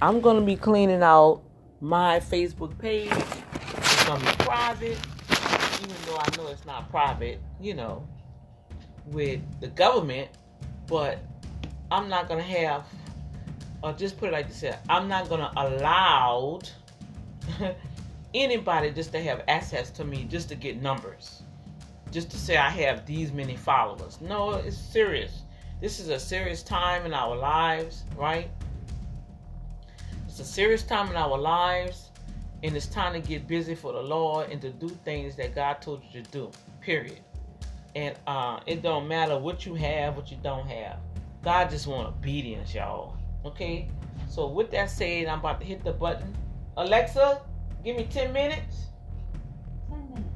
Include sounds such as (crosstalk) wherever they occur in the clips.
I'm gonna be cleaning out my Facebook page. It's gonna be private, even though I know it's not private, you know, with the government. But I'm not gonna have, or just put it like this: I'm not gonna allow (laughs) anybody just to have access to me just to get numbers, just to say I have these many followers. No, it's serious. This is a serious time in our lives, right? It's a serious time in our lives, and it's time to get busy for the Lord and to do things that God told you to do. Period. And uh, it don't matter what you have, what you don't have. God just want obedience, y'all. Okay. So with that said, I'm about to hit the button. Alexa, give me ten minutes. Ten minutes,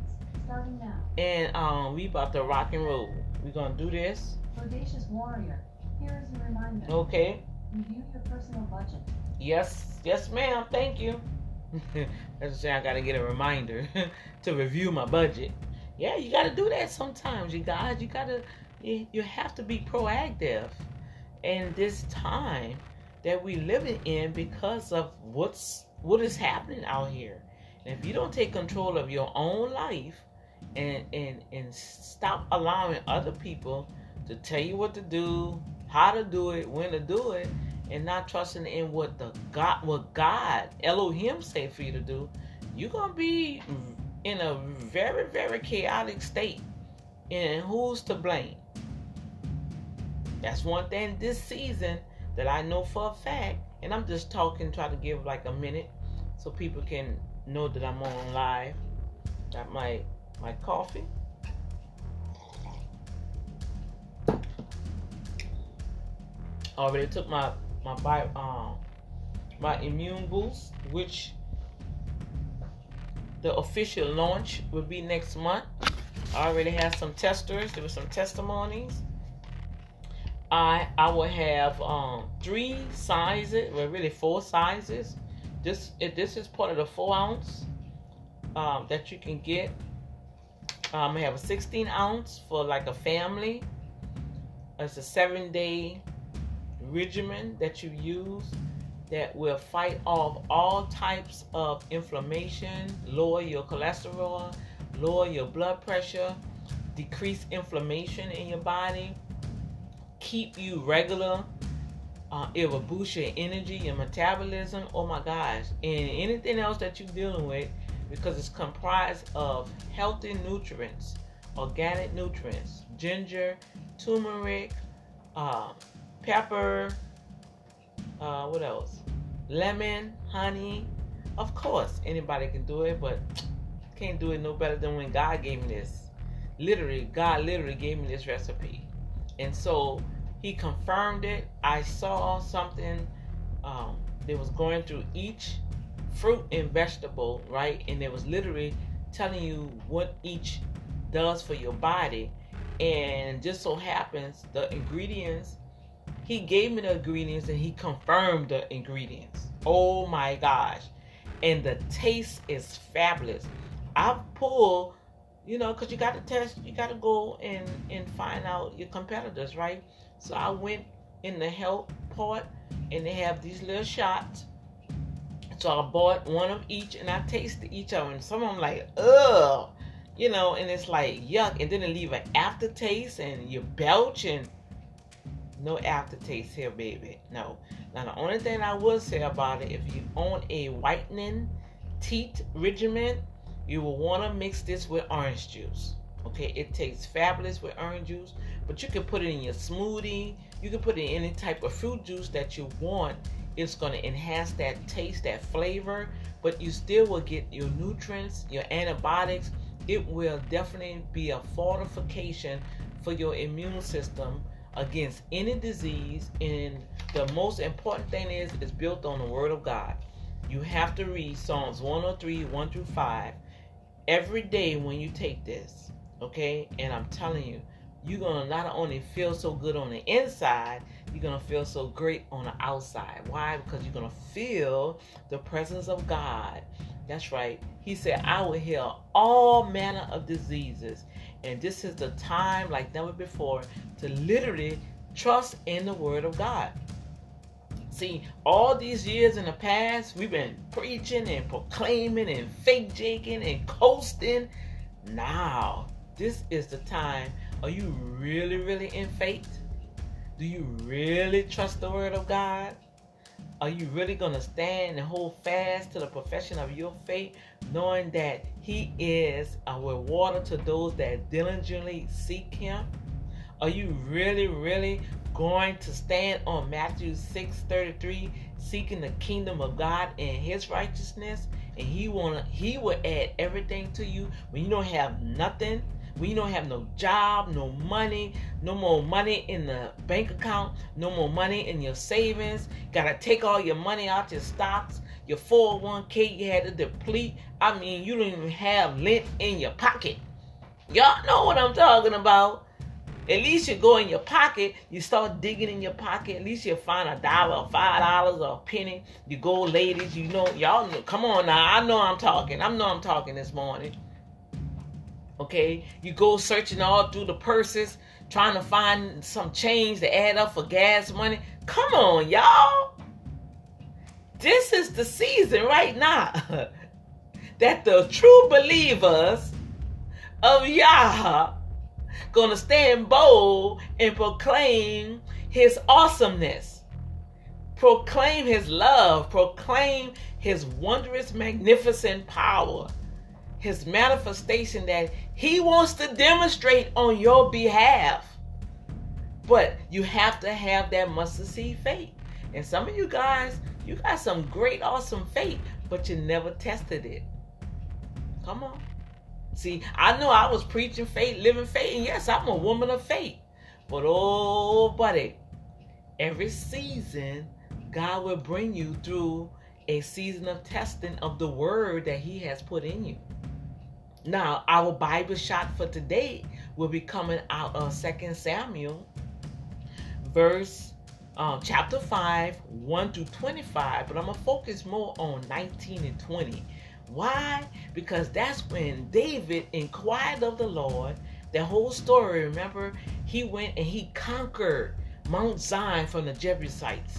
starting now. And um, we about to rock and roll. We're gonna do this. Audacious warrior. Here is a reminder. Okay. Review your personal budget. Yes, yes, ma'am. Thank you. (laughs) That's say I gotta get a reminder (laughs) to review my budget. Yeah, you gotta do that sometimes, you guys. You gotta, you, you have to be proactive in this time that we living in because of what's what is happening out here. And if you don't take control of your own life and and and stop allowing other people to tell you what to do, how to do it, when to do it, and not trusting in what the God, what God Elohim say for you to do, you're gonna be mm-hmm. in a very, very chaotic state. And who's to blame? That's one thing this season that I know for a fact, and I'm just talking, try to give like a minute so people can know that I'm on live. Got my my coffee. Already took my my um my immune boost, which the official launch will be next month. I already have some testers. There were some testimonies. I I will have um, three sizes, well, really four sizes. This this is part of the four ounce um, that you can get. Um, I have a 16 ounce for like a family. It's a seven day regimen that you use that will fight off all types of inflammation, lower your cholesterol, lower your blood pressure, decrease inflammation in your body, keep you regular. Uh, it will boost your energy, your metabolism. Oh my gosh. And anything else that you're dealing with, because it's comprised of healthy nutrients, organic nutrients, ginger, turmeric, uh, pepper, uh, what else? Lemon, honey. Of course, anybody can do it, but can't do it no better than when God gave me this. Literally, God literally gave me this recipe. And so he confirmed it. I saw something um, that was going through each fruit and vegetable, right? And it was literally telling you what each does for your body. And just so happens the ingredients he gave me the ingredients and he confirmed the ingredients. Oh my gosh. And the taste is fabulous. I pull, you know, because you got to test, you got to go and, and find out your competitors, right? So I went in the health part and they have these little shots. So I bought one of each and I tasted each of them. Some of them like, ugh, you know, and it's like yuck. And then it leave an aftertaste and you belch and no aftertaste here, baby. No. Now, the only thing I would say about it, if you own a whitening teeth regimen, you will want to mix this with orange juice. Okay, it tastes fabulous with orange juice, but you can put it in your smoothie. You can put it in any type of fruit juice that you want. It's going to enhance that taste, that flavor, but you still will get your nutrients, your antibiotics. It will definitely be a fortification for your immune system against any disease. And the most important thing is it's built on the Word of God. You have to read Psalms 103, 1 through 5 every day when you take this. Okay? And I'm telling you, you're to not only feel so good on the inside, you're to feel so great on the outside. Why? Because you're to feel the presence of God. That's right. He said, I will heal all manner of diseases. And this is the time, like never before, to literally trust in the Word of God. See, all these years in the past, we've been preaching and proclaiming and fake jaking and coasting. Now, this is the time. Are you really, really in faith? Do you really trust the word of God? Are you really going to stand and hold fast to the profession of your faith, knowing that He is a rewarder to those that diligently seek Him? Are you really, really going to stand on Matthew 6 33, seeking the kingdom of God and His righteousness? And He wanna He will add everything to you when you don't have nothing you don't have no job, no money, no more money in the bank account, no more money in your savings, gotta take all your money out your stocks, your 401k you had to deplete. I mean, you don't even have lint in your pocket. Y'all know what I'm talking about. At least you go in your pocket, you start digging in your pocket. At least you find a dollar, or five dollars, or a penny. You go, ladies, you know, y'all know. Come on now, I know I'm talking. I know I'm talking this morning. Okay, you go searching all through the purses, trying to find some change to add up for gas money. Come on, y'all. This is the season right now (laughs) that the true believers of Yah gonna stand bold and proclaim his awesomeness. Proclaim his love, proclaim his wondrous, magnificent power his manifestation that he wants to demonstrate on your behalf. But you have to have that mustard seed faith. And some of you guys, you got some great, awesome faith, but you never tested it. Come on. See, I know I was preaching faith, living faith, and yes, I'm a woman of faith. But oh, buddy, every season, God will bring you through a season of testing of the word that He has put in you. Now, our Bible shot for today will be coming out of Second Samuel, verse um, chapter 5, 1 to 25, but I'm going to focus more on 19 and 20. Why? Because that's when David inquired of the Lord. The whole story, remember, he went and he conquered Mount Zion from the Jebusites.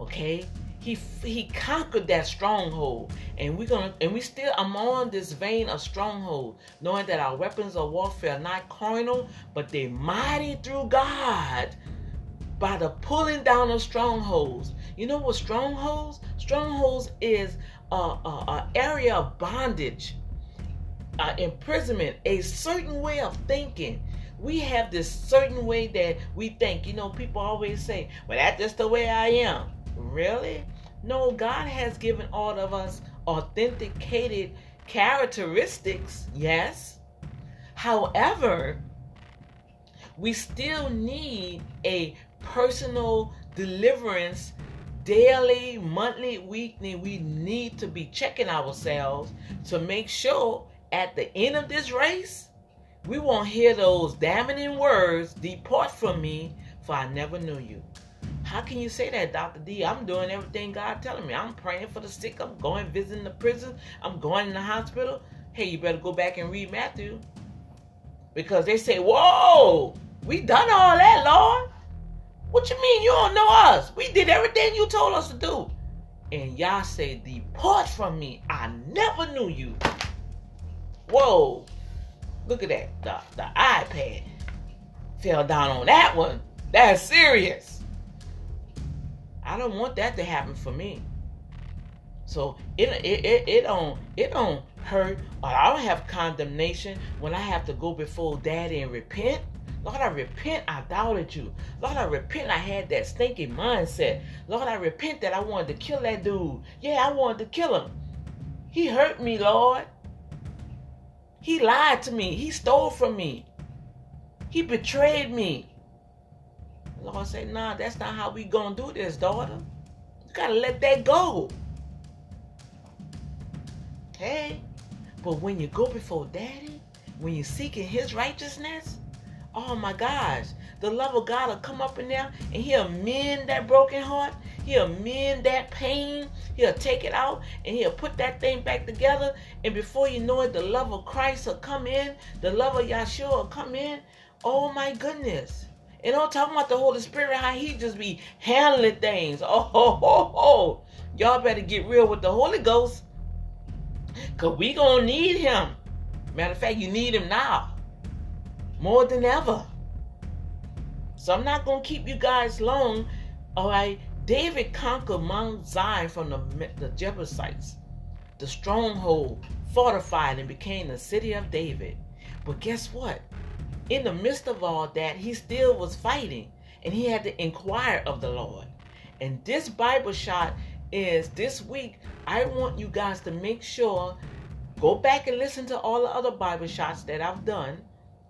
Okay? He he conquered that stronghold. And we're gonna and we still i'm on this vein of stronghold knowing that our weapons of warfare are not carnal but they're mighty through god by the pulling down of strongholds. You know what strongholds? Strongholds is a, a, a area of bondage imprisonment a certain way of thinking. We have this certain way that we think. You know people always say well that's just the way i am. Really? No, God has given all of us authenticated characteristics, yes. However, we still need a personal deliverance daily, monthly, weekly. We need to be checking ourselves to make sure at the end of this race, we won't hear those damning words, Depart from me, for I never knew you. How can you say that, Dr. D? I'm doing everything God telling me. I'm praying for the sick. I'm going visiting the prison. I'm going in the hospital. Hey, you better go back and read Matthew. Because they say, Whoa, we done all that, Lord. What you mean you don't know us? We did everything you told us to do. And y'all say, Depart from me. I never knew you. Whoa. Look at that. The, the iPad fell down on that one. That's serious. I don't want that to happen for me. So it it, it, it don't it don't hurt I don't have condemnation when I have to go before daddy and repent. Lord, I repent I doubted you. Lord, I repent I had that stinking mindset. Lord, I repent that I wanted to kill that dude. Yeah, I wanted to kill him. He hurt me, Lord. He lied to me. He stole from me. He betrayed me. Lord said, nah, that's not how we gonna do this, daughter. You gotta let that go. Hey, but when you go before daddy, when you're seeking his righteousness, oh my gosh, the love of God will come up in there and he'll mend that broken heart. He'll mend that pain. He'll take it out and he'll put that thing back together. And before you know it, the love of Christ will come in. The love of Yahshua will come in. Oh my goodness And I'm talking about the Holy Spirit, how he just be handling things. (laughs) Oh, ho, ho, ho. y'all better get real with the Holy Ghost. Cause we gonna need him. Matter of fact, you need him now. More than ever. So I'm not gonna keep you guys long. All right. David conquered Mount Zion from the, the Jebusites, the stronghold, fortified and became the city of David. But guess what? In the midst of all that, he still was fighting and he had to inquire of the Lord. And this Bible shot is this week. I want you guys to make sure go back and listen to all the other Bible shots that I've done,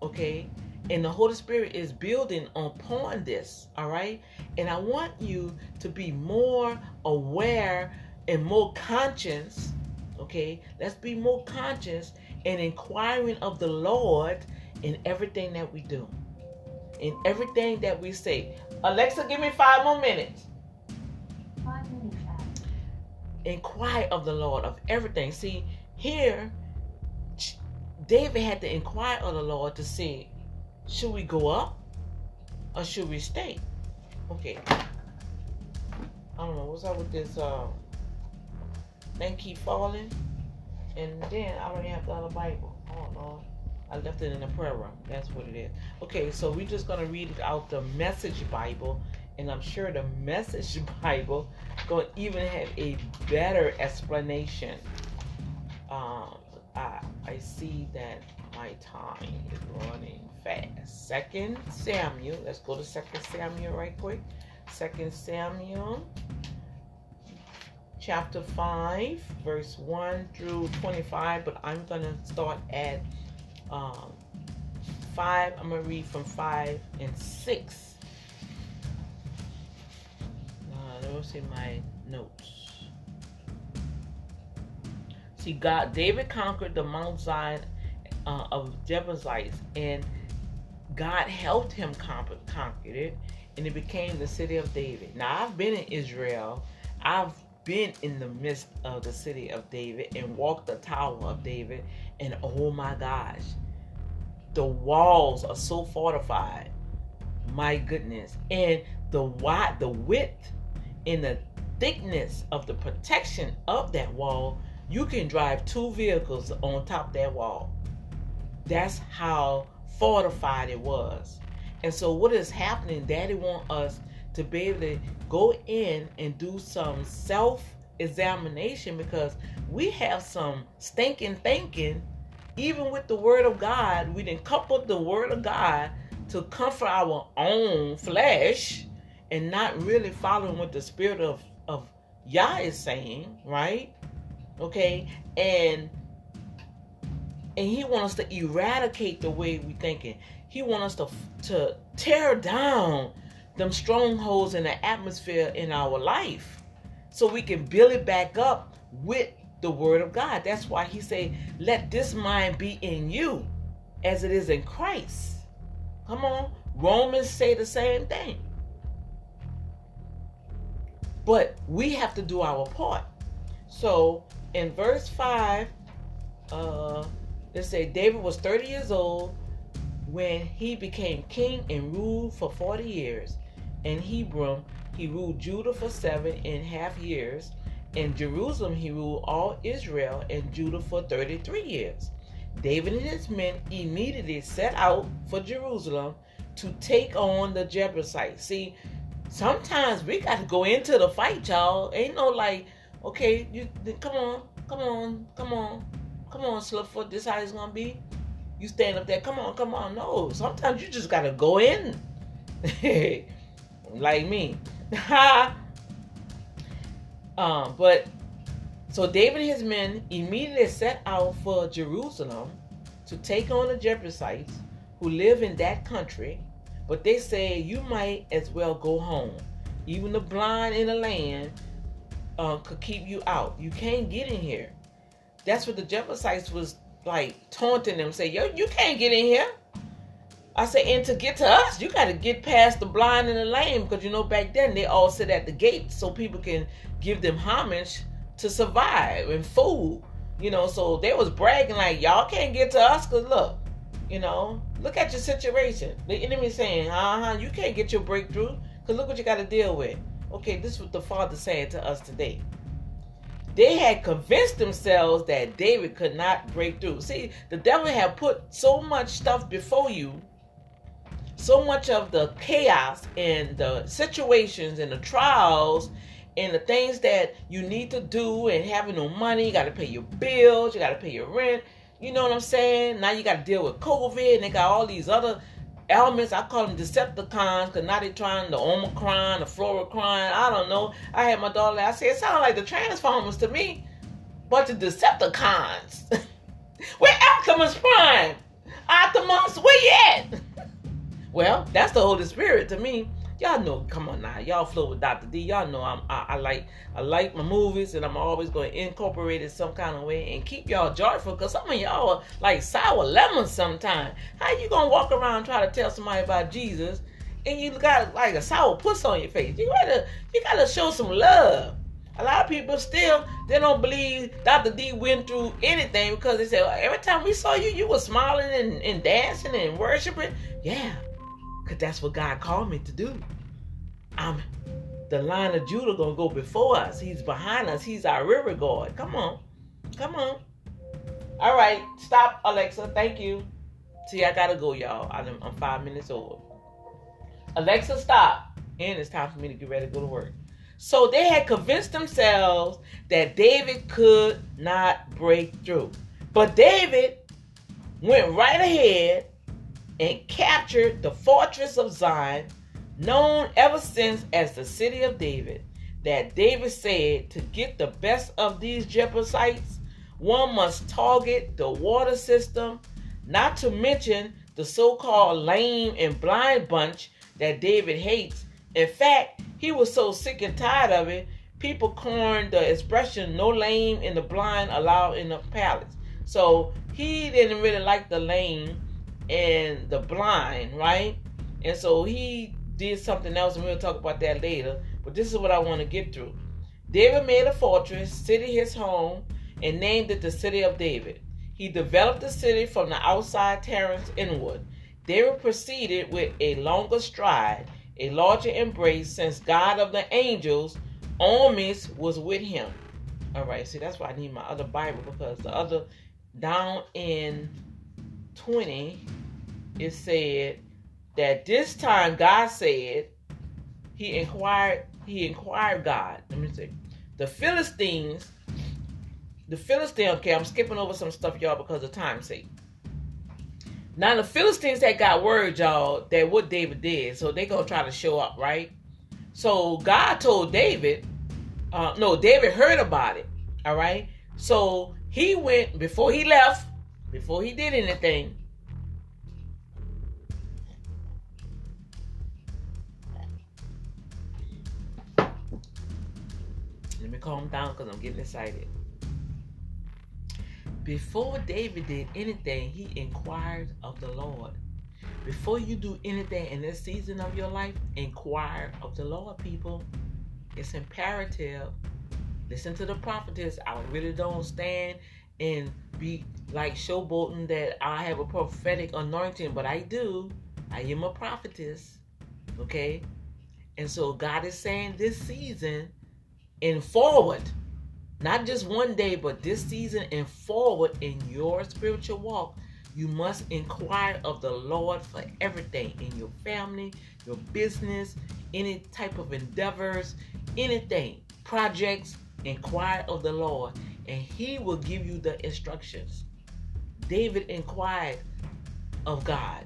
okay? And the Holy Spirit is building upon this, all right? And I want you to be more aware and more conscious, okay? Let's be more conscious and inquiring of the Lord in everything that we do, in everything that we say. Alexa, give me five more minutes. Five minutes. Inquire of the Lord of everything. See, here, David had to inquire of the Lord to see should we go up or should we stay? Okay. I don't know what's up with this uh thing keep falling. And then I don't have the other Bible. Oh Lord. I left it in the prayer room. That's what it is. Okay, so we're just gonna read it out the message Bible, and I'm sure the message (laughs) Bible gonna even have a better explanation. Um, I I see that my time is running fast. Second Samuel. Let's go to Second Samuel right quick. Second Samuel chapter 5 verse 1 through 25 but i'm gonna start at um, 5 i'm gonna read from 5 and 6 uh, those in my notes. See god david conquered the mount zion uh, of jebusites and god helped him conquer it and it became the city of david. Now i've been in israel. I've been in the midst of the city of David and walked the tower of David, and oh my gosh, the walls are so fortified. My goodness. And the wide the width and the thickness of the protection of that wall, you can drive two vehicles on top that wall. That's how fortified it was. And so what is happening, Daddy want us to be able to go in and do some self examination because we have some stinking thinking. Even with the word of god we didn't couple the word of god to comfort our own flesh and not really following what the spirit of of yah is saying right? Okay? And and he wants us to eradicate the way we thinking. He wants us to to tear down them strongholds in the atmosphere in our life so we can build it back up with the word of God. That's why he say, let this mind be in you as it is in Christ. Come on. Romans say the same thing. But we have to do our part. So in verse 5, uh, it say David was 30 years old when he became king and ruled for 40 years. In Hebron, he ruled Judah for seven and a half years. In Jerusalem, he ruled all Israel and Judah for 33 years. David and his men immediately set out for Jerusalem to take on the Jebusites. See, sometimes we got to go into the fight, y'all. Ain't no like, okay, you come on, come on, come on, come on, Slipfoot. This how it's gonna be. You stand up there, come on, come on. No, sometimes you just got to go in, (laughs) like me. (laughs) um, but so David and his men immediately set out for Jerusalem to take on the Jebusites who live in that country. But they say you might as well go home. Even the blind in the land uh, could keep you out. You can't get in here. That's what the Jebusites was like taunting them, say, yo, you can't get in here. I say, and to get to us, you got to get past the blind and the lame, because you know back then they all sit at the gate so people can give them homage to survive and food. You know, so they was bragging like, y'all can't get to us, cause look, you know, Look at your situation. The enemy saying, uh huh, you can't get your breakthrough because look what you got to deal with. Okay, this is what the Father saying to us today. They had convinced themselves that David could not break through. See, the devil had put so much stuff before you, so much of the chaos and the situations and the trials and the things that you need to do and having no money, you got to pay your bills, you got to pay your rent. You know what I'm saying? Now you got to deal with COVID and they got all these other elements. I call them Decepticons because now they're trying the Omicron, the Fluorocron. I don't know. I had my daughter. I said it sounded like the Transformers to me. Bunch of Decepticons. (laughs) where Optimus Prime? Optimus, where you at? Well, that's the Holy Spirit to me y'all know. Come on now, y'all flow with Dr. D. Y'all know I'm, I, I like I like my movies, and I'm always going to incorporate it some kind of way and keep y'all joyful. Cause some of y'all are like sour lemons sometimes. How you gonna walk around try to tell somebody about Jesus, and you got like a sour puss on your face? You gotta you gotta show some love. A lot of people still they don't believe Dr. D went through anything because they say well, every time we saw you, you were smiling and, and dancing and worshiping. Yeah, because that's what God called me to do. I'm the Lion of Judah gonna go before us. He's behind us. He's our river guard. Come on. Come on. All right. Stop, Alexa. Thank you. See, I gotta go, y'all. I'm, I'm five minutes over. Alexa, stop. And it's time for me to get ready to go to work. So they had convinced themselves that David could not break through. But David went right ahead and captured the fortress of Zion, known ever since as the city of David. That David said to get the best of these Jebusites, one must target the water system, not to mention the so called lame and blind bunch that David hates. In fact, he was so sick and tired of it, people coined the expression no lame and the blind allowed in the palace. So he didn't really like the lame and the blind, right? And so he did something else, and we'll talk about that later. But this is what I want to get through. David made a fortress, city his home, and named it the City of David. He developed the city from the outside terrace inward. David proceeded with a longer stride, a larger embrace, since God of the angels, armies, was with him. All right, see, that's why I need my other Bible because the other down in 20 it said that this time God said he inquired he inquired God. Let me see. The Philistines, the Philistine, okay, I'm skipping over some stuff, y'all, because of time's sake. Now the Philistines that got word, y'all, that what David did, so they gonna try to show up, right? So God told David, uh, no, David heard about it, all right. So he went before he left, before he did anything. Calm down because I'm getting excited. Before David did anything, he inquired of the Lord. Before you do anything in this season of your life, inquire of the Lord, people. It's imperative. Listen to the prophetess. I really don't stand and be like showboating that I have a prophetic anointing, but I do. I am a prophetess. Okay? And so God is saying this season and forward, not just one day, but this season and forward in your spiritual walk, you must inquire of the Lord for everything in your family, your business, any type of endeavors, anything, projects, inquire of the Lord, and He will give you the instructions. David inquired of God,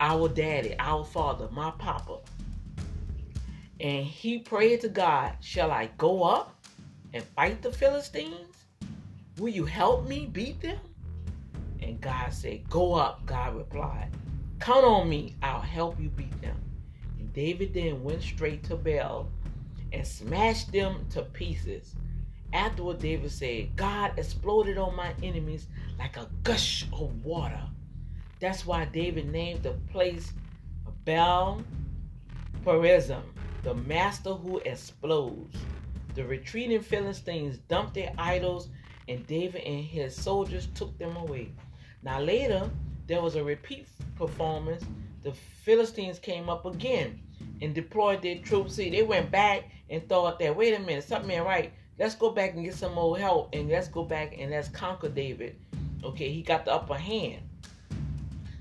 our daddy, our father, my papa. And he prayed to God, Shall I go up and fight the Philistines? Will you help me beat them? And God said, Go up, God replied. Count on me, I'll help you beat them. And David then went straight to Baal and smashed them to pieces. Afterward, David said, God exploded on my enemies like a gush of water. That's why David named the place Baal Perazim, the master who explodes. The retreating Philistines dumped their idols, and David and his soldiers took them away. Now, later, there was a repeat performance, the Philistines came up again and deployed their troops. See, they went back and thought that, wait a minute, something ain't right. Let's go back and get some more help and let's go back and let's conquer David. Okay, he got the upper hand.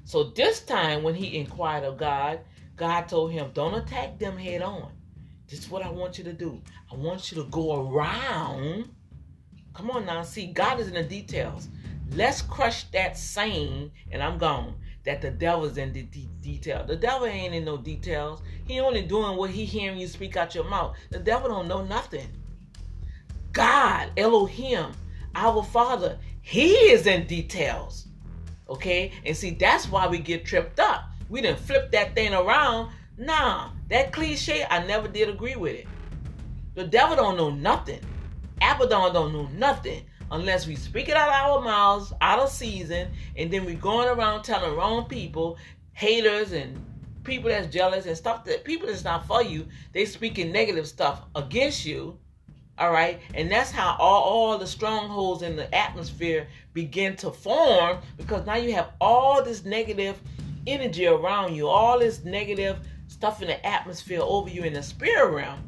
So this time when he inquired of God, God told him, Don't attack them head on. This is what I want you to do. I want you to go around. Come on now. See, God is in the details. Let's crush that saying, and I'm gone, that the devil's in the de- detail. The devil ain't in no details. He only doing what he hearing you speak out your mouth. The devil don't know nothing. God, Elohim, our Father, He is in details. Okay? And see, that's why we get tripped up. We didn't flip that thing around. Nah, that cliche, I never did agree with it. The devil don't know nothing. Abaddon don't know nothing unless we speak it out of our mouths, out of season, and then we going around telling wrong people, haters and people that's jealous and stuff that people that's not for you, they speaking negative stuff against you. All right, and that's how all, all the strongholds in the atmosphere begin to form because now you have all this negative energy around you, all this negative stuff in the atmosphere over you in the spirit realm.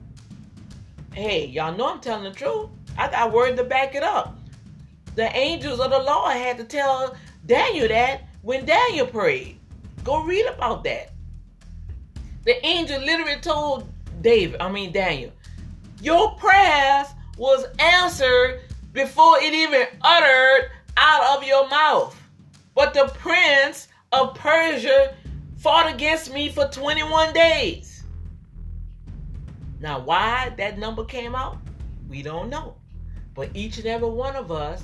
Hey, y'all know I'm telling the truth. I got word to back it up. The angels of the Lord had to tell Daniel that when Daniel prayed. Go read about that. The angel literally told David, I mean Daniel, your prayers was answered before it even uttered out of your mouth. But the prince of Persia fought against me for 21 days. Now, why that number came out, we don't know. But each and every one of us,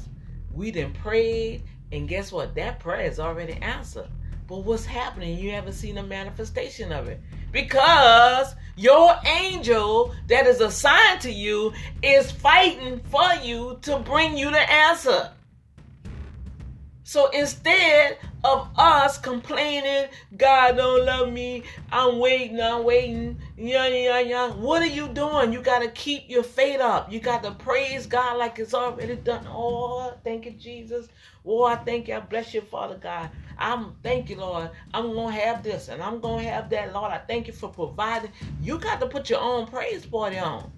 we then prayed, and guess what? That prayer is already answered. But what's happening? You haven't seen a manifestation of it. Because your angel that is assigned to you is fighting for you to bring you the answer. So instead of us complaining, God don't love me, I'm waiting, I'm waiting, yeah, yeah, yeah. What are you doing? You got to keep your faith up. You got to praise God like it's already done. Oh, thank you, Jesus. Oh, I thank you. I bless you, Father God. I'm thank you, Lord. I'm gonna have this and I'm gonna have that, Lord. I thank you for providing. You got to put your own praise party on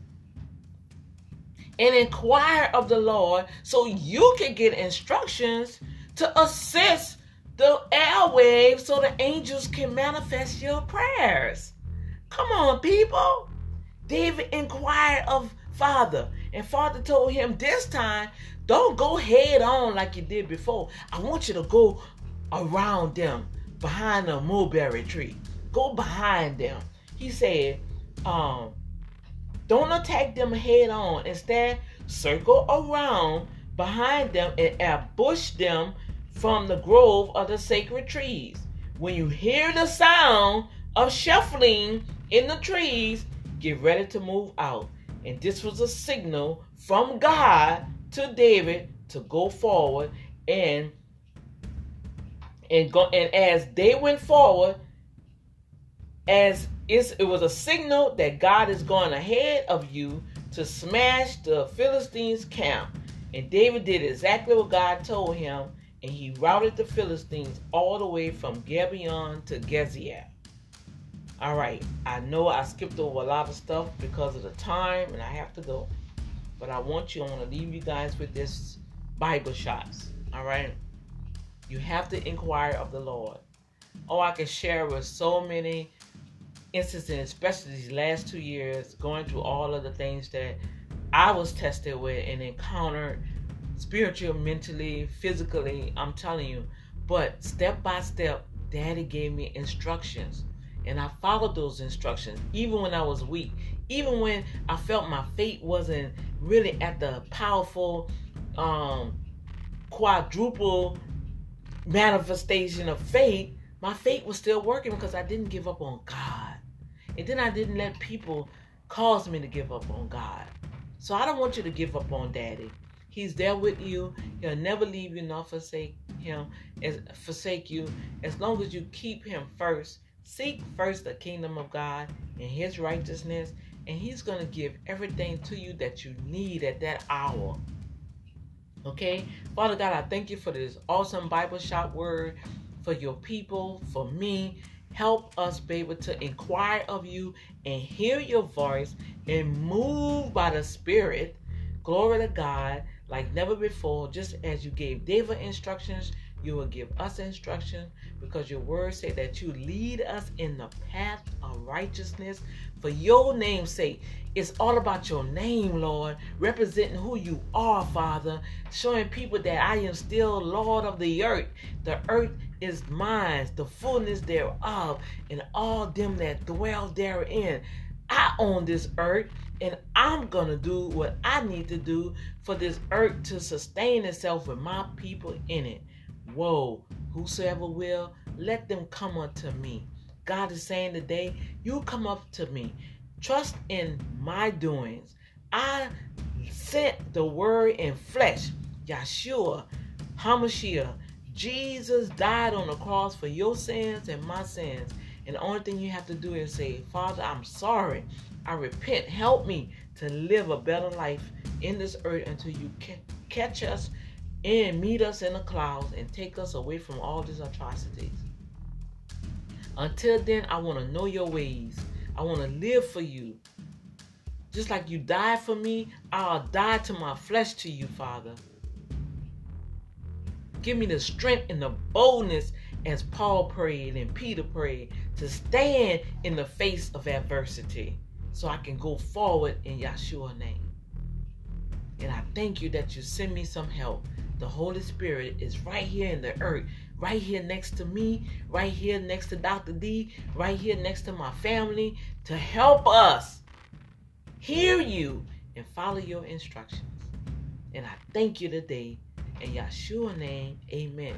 and inquire of the Lord so you can get instructions to assist the airwaves so the angels can manifest your prayers. Come on, people. David inquired of Father, and Father told him this time, don't go head on like you did before. I want you to go around them behind the mulberry tree. Go behind them. He said, um, don't attack them head on. Instead, circle around behind them and ambush them from the grove of the sacred trees. When you hear the sound of shuffling in the trees, get ready to move out. And this was a signal from God to David to go forward and and go and as they went forward as it was a signal that God is going ahead of you to smash the Philistines camp. And David did exactly what God told him and he routed the Philistines all the way from Gibeon to Gezer. All right, I know I skipped over a lot of stuff because of the time and I have to go. But I want you, I want to leave you guys with this Bible shots. All right, you have to inquire of the Lord. Oh, I can share with so many instances, especially these last two years, going through all of the things that I was tested with and encountered spiritually, mentally, physically. I'm telling you. But step by step, Daddy gave me instructions. And I followed those instructions, even when I was weak, even when I felt my faith wasn't really at the powerful, um, quadruple manifestation of faith. My faith was still working because I didn't give up on God. And then I didn't let people cause me to give up on God. So I don't want you to give up on Daddy. He's there with you. He'll never leave you nor forsake him as forsake you as long as you keep him first. Seek first the kingdom of God and his righteousness, and he's going to give everything to you that you need at that hour. Okay? Father God, I thank you for this awesome Bible shot word. for your people, for me. Help us be able to inquire of you and hear your voice and move by the Spirit. Glory to God, like never before, just as you gave David instructions, you will give us instruction because your words say that you lead us in the path of righteousness for your name's sake. It's all about your name, Lord, representing who you are, Father, showing people that I am still Lord of the earth. The earth is mine, the fullness thereof, and all them that dwell therein. I own this earth, and I'm gonna do what I need to do for this earth to sustain itself with my people in it. Whoa, whosoever will, let them come unto me. God is saying today, you come up to me. Trust in my doings. I sent the word in flesh, Yeshua, Hamashiach. Jesus died on the cross for your sins and my sins. And the only thing you have to do is say, Father, I'm sorry. I repent. Help me to live a better life in this earth until you catch us and meet us in the clouds and take us away from all these atrocities. Until then, I want to know your ways. I want to live for you. Just like you died for me, I'll die to my flesh to you, Father. Give me the strength and the boldness as Paul prayed and Peter prayed to stand in the face of adversity so I can go forward in Yeshua's name. And I thank you that you send me some help. The Holy Spirit is right here in the earth, right here next to me, right here next to Dr. D, right here next to my family to help us hear you and follow your instructions. And I thank you today. In Yeshua name, amen.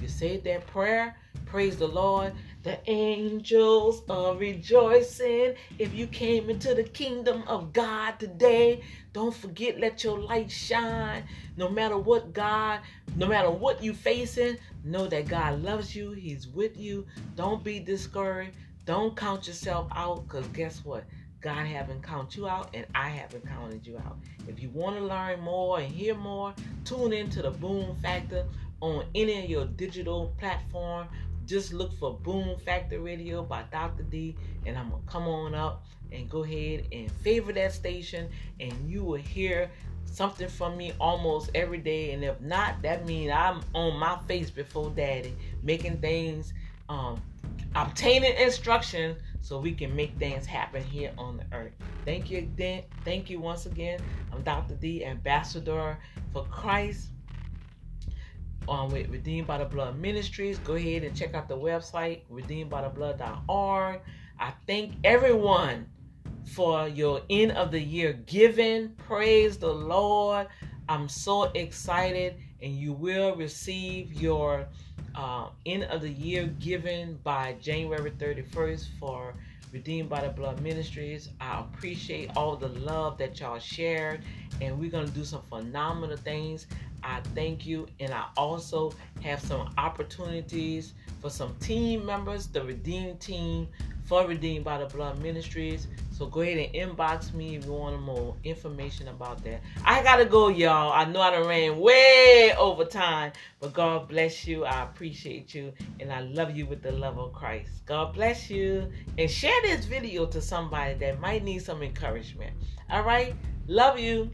You say that prayer, praise the Lord. The angels are rejoicing. If you came into the kingdom of God today, don't forget, let your light shine. No matter what God, no matter what you're facing, know that God loves you. He's with you. Don't be discouraged. Don't count yourself out because guess what? God haven't counted you out and I haven't counted you out. If you want to learn more and hear more, tune into the Boom Factor on any of your digital platform. Just look for Boom Factor Radio by Dr. D and I'm to come on up and go ahead and favor that station and you will hear something from me almost every day and if not that means i'm on my face before daddy making things um obtaining instruction so we can make things happen here on the earth thank you again. thank you once again i'm dr d ambassador for christ um, with Redeemed by the Blood Ministries. Go ahead and check out the website, redeemedbytheblood.org. I thank everyone for your end of the year giving. Praise the Lord. I'm so excited, and you will receive your uh, end of the year giving by January 31st for Redeemed by the Blood Ministries. I appreciate all the love that y'all shared, and we're going to do some phenomenal things. I thank you, and I also have some opportunities for some team members, the Redeemed team for Redeemed by the Blood Ministries. So go ahead and inbox me if you want more information about that. I gotta go, y'all. I know I done ran way over time, but God bless you. I appreciate you, and I love you with the love of Christ. God bless you, and share this video to somebody that might need some encouragement. All right, love you.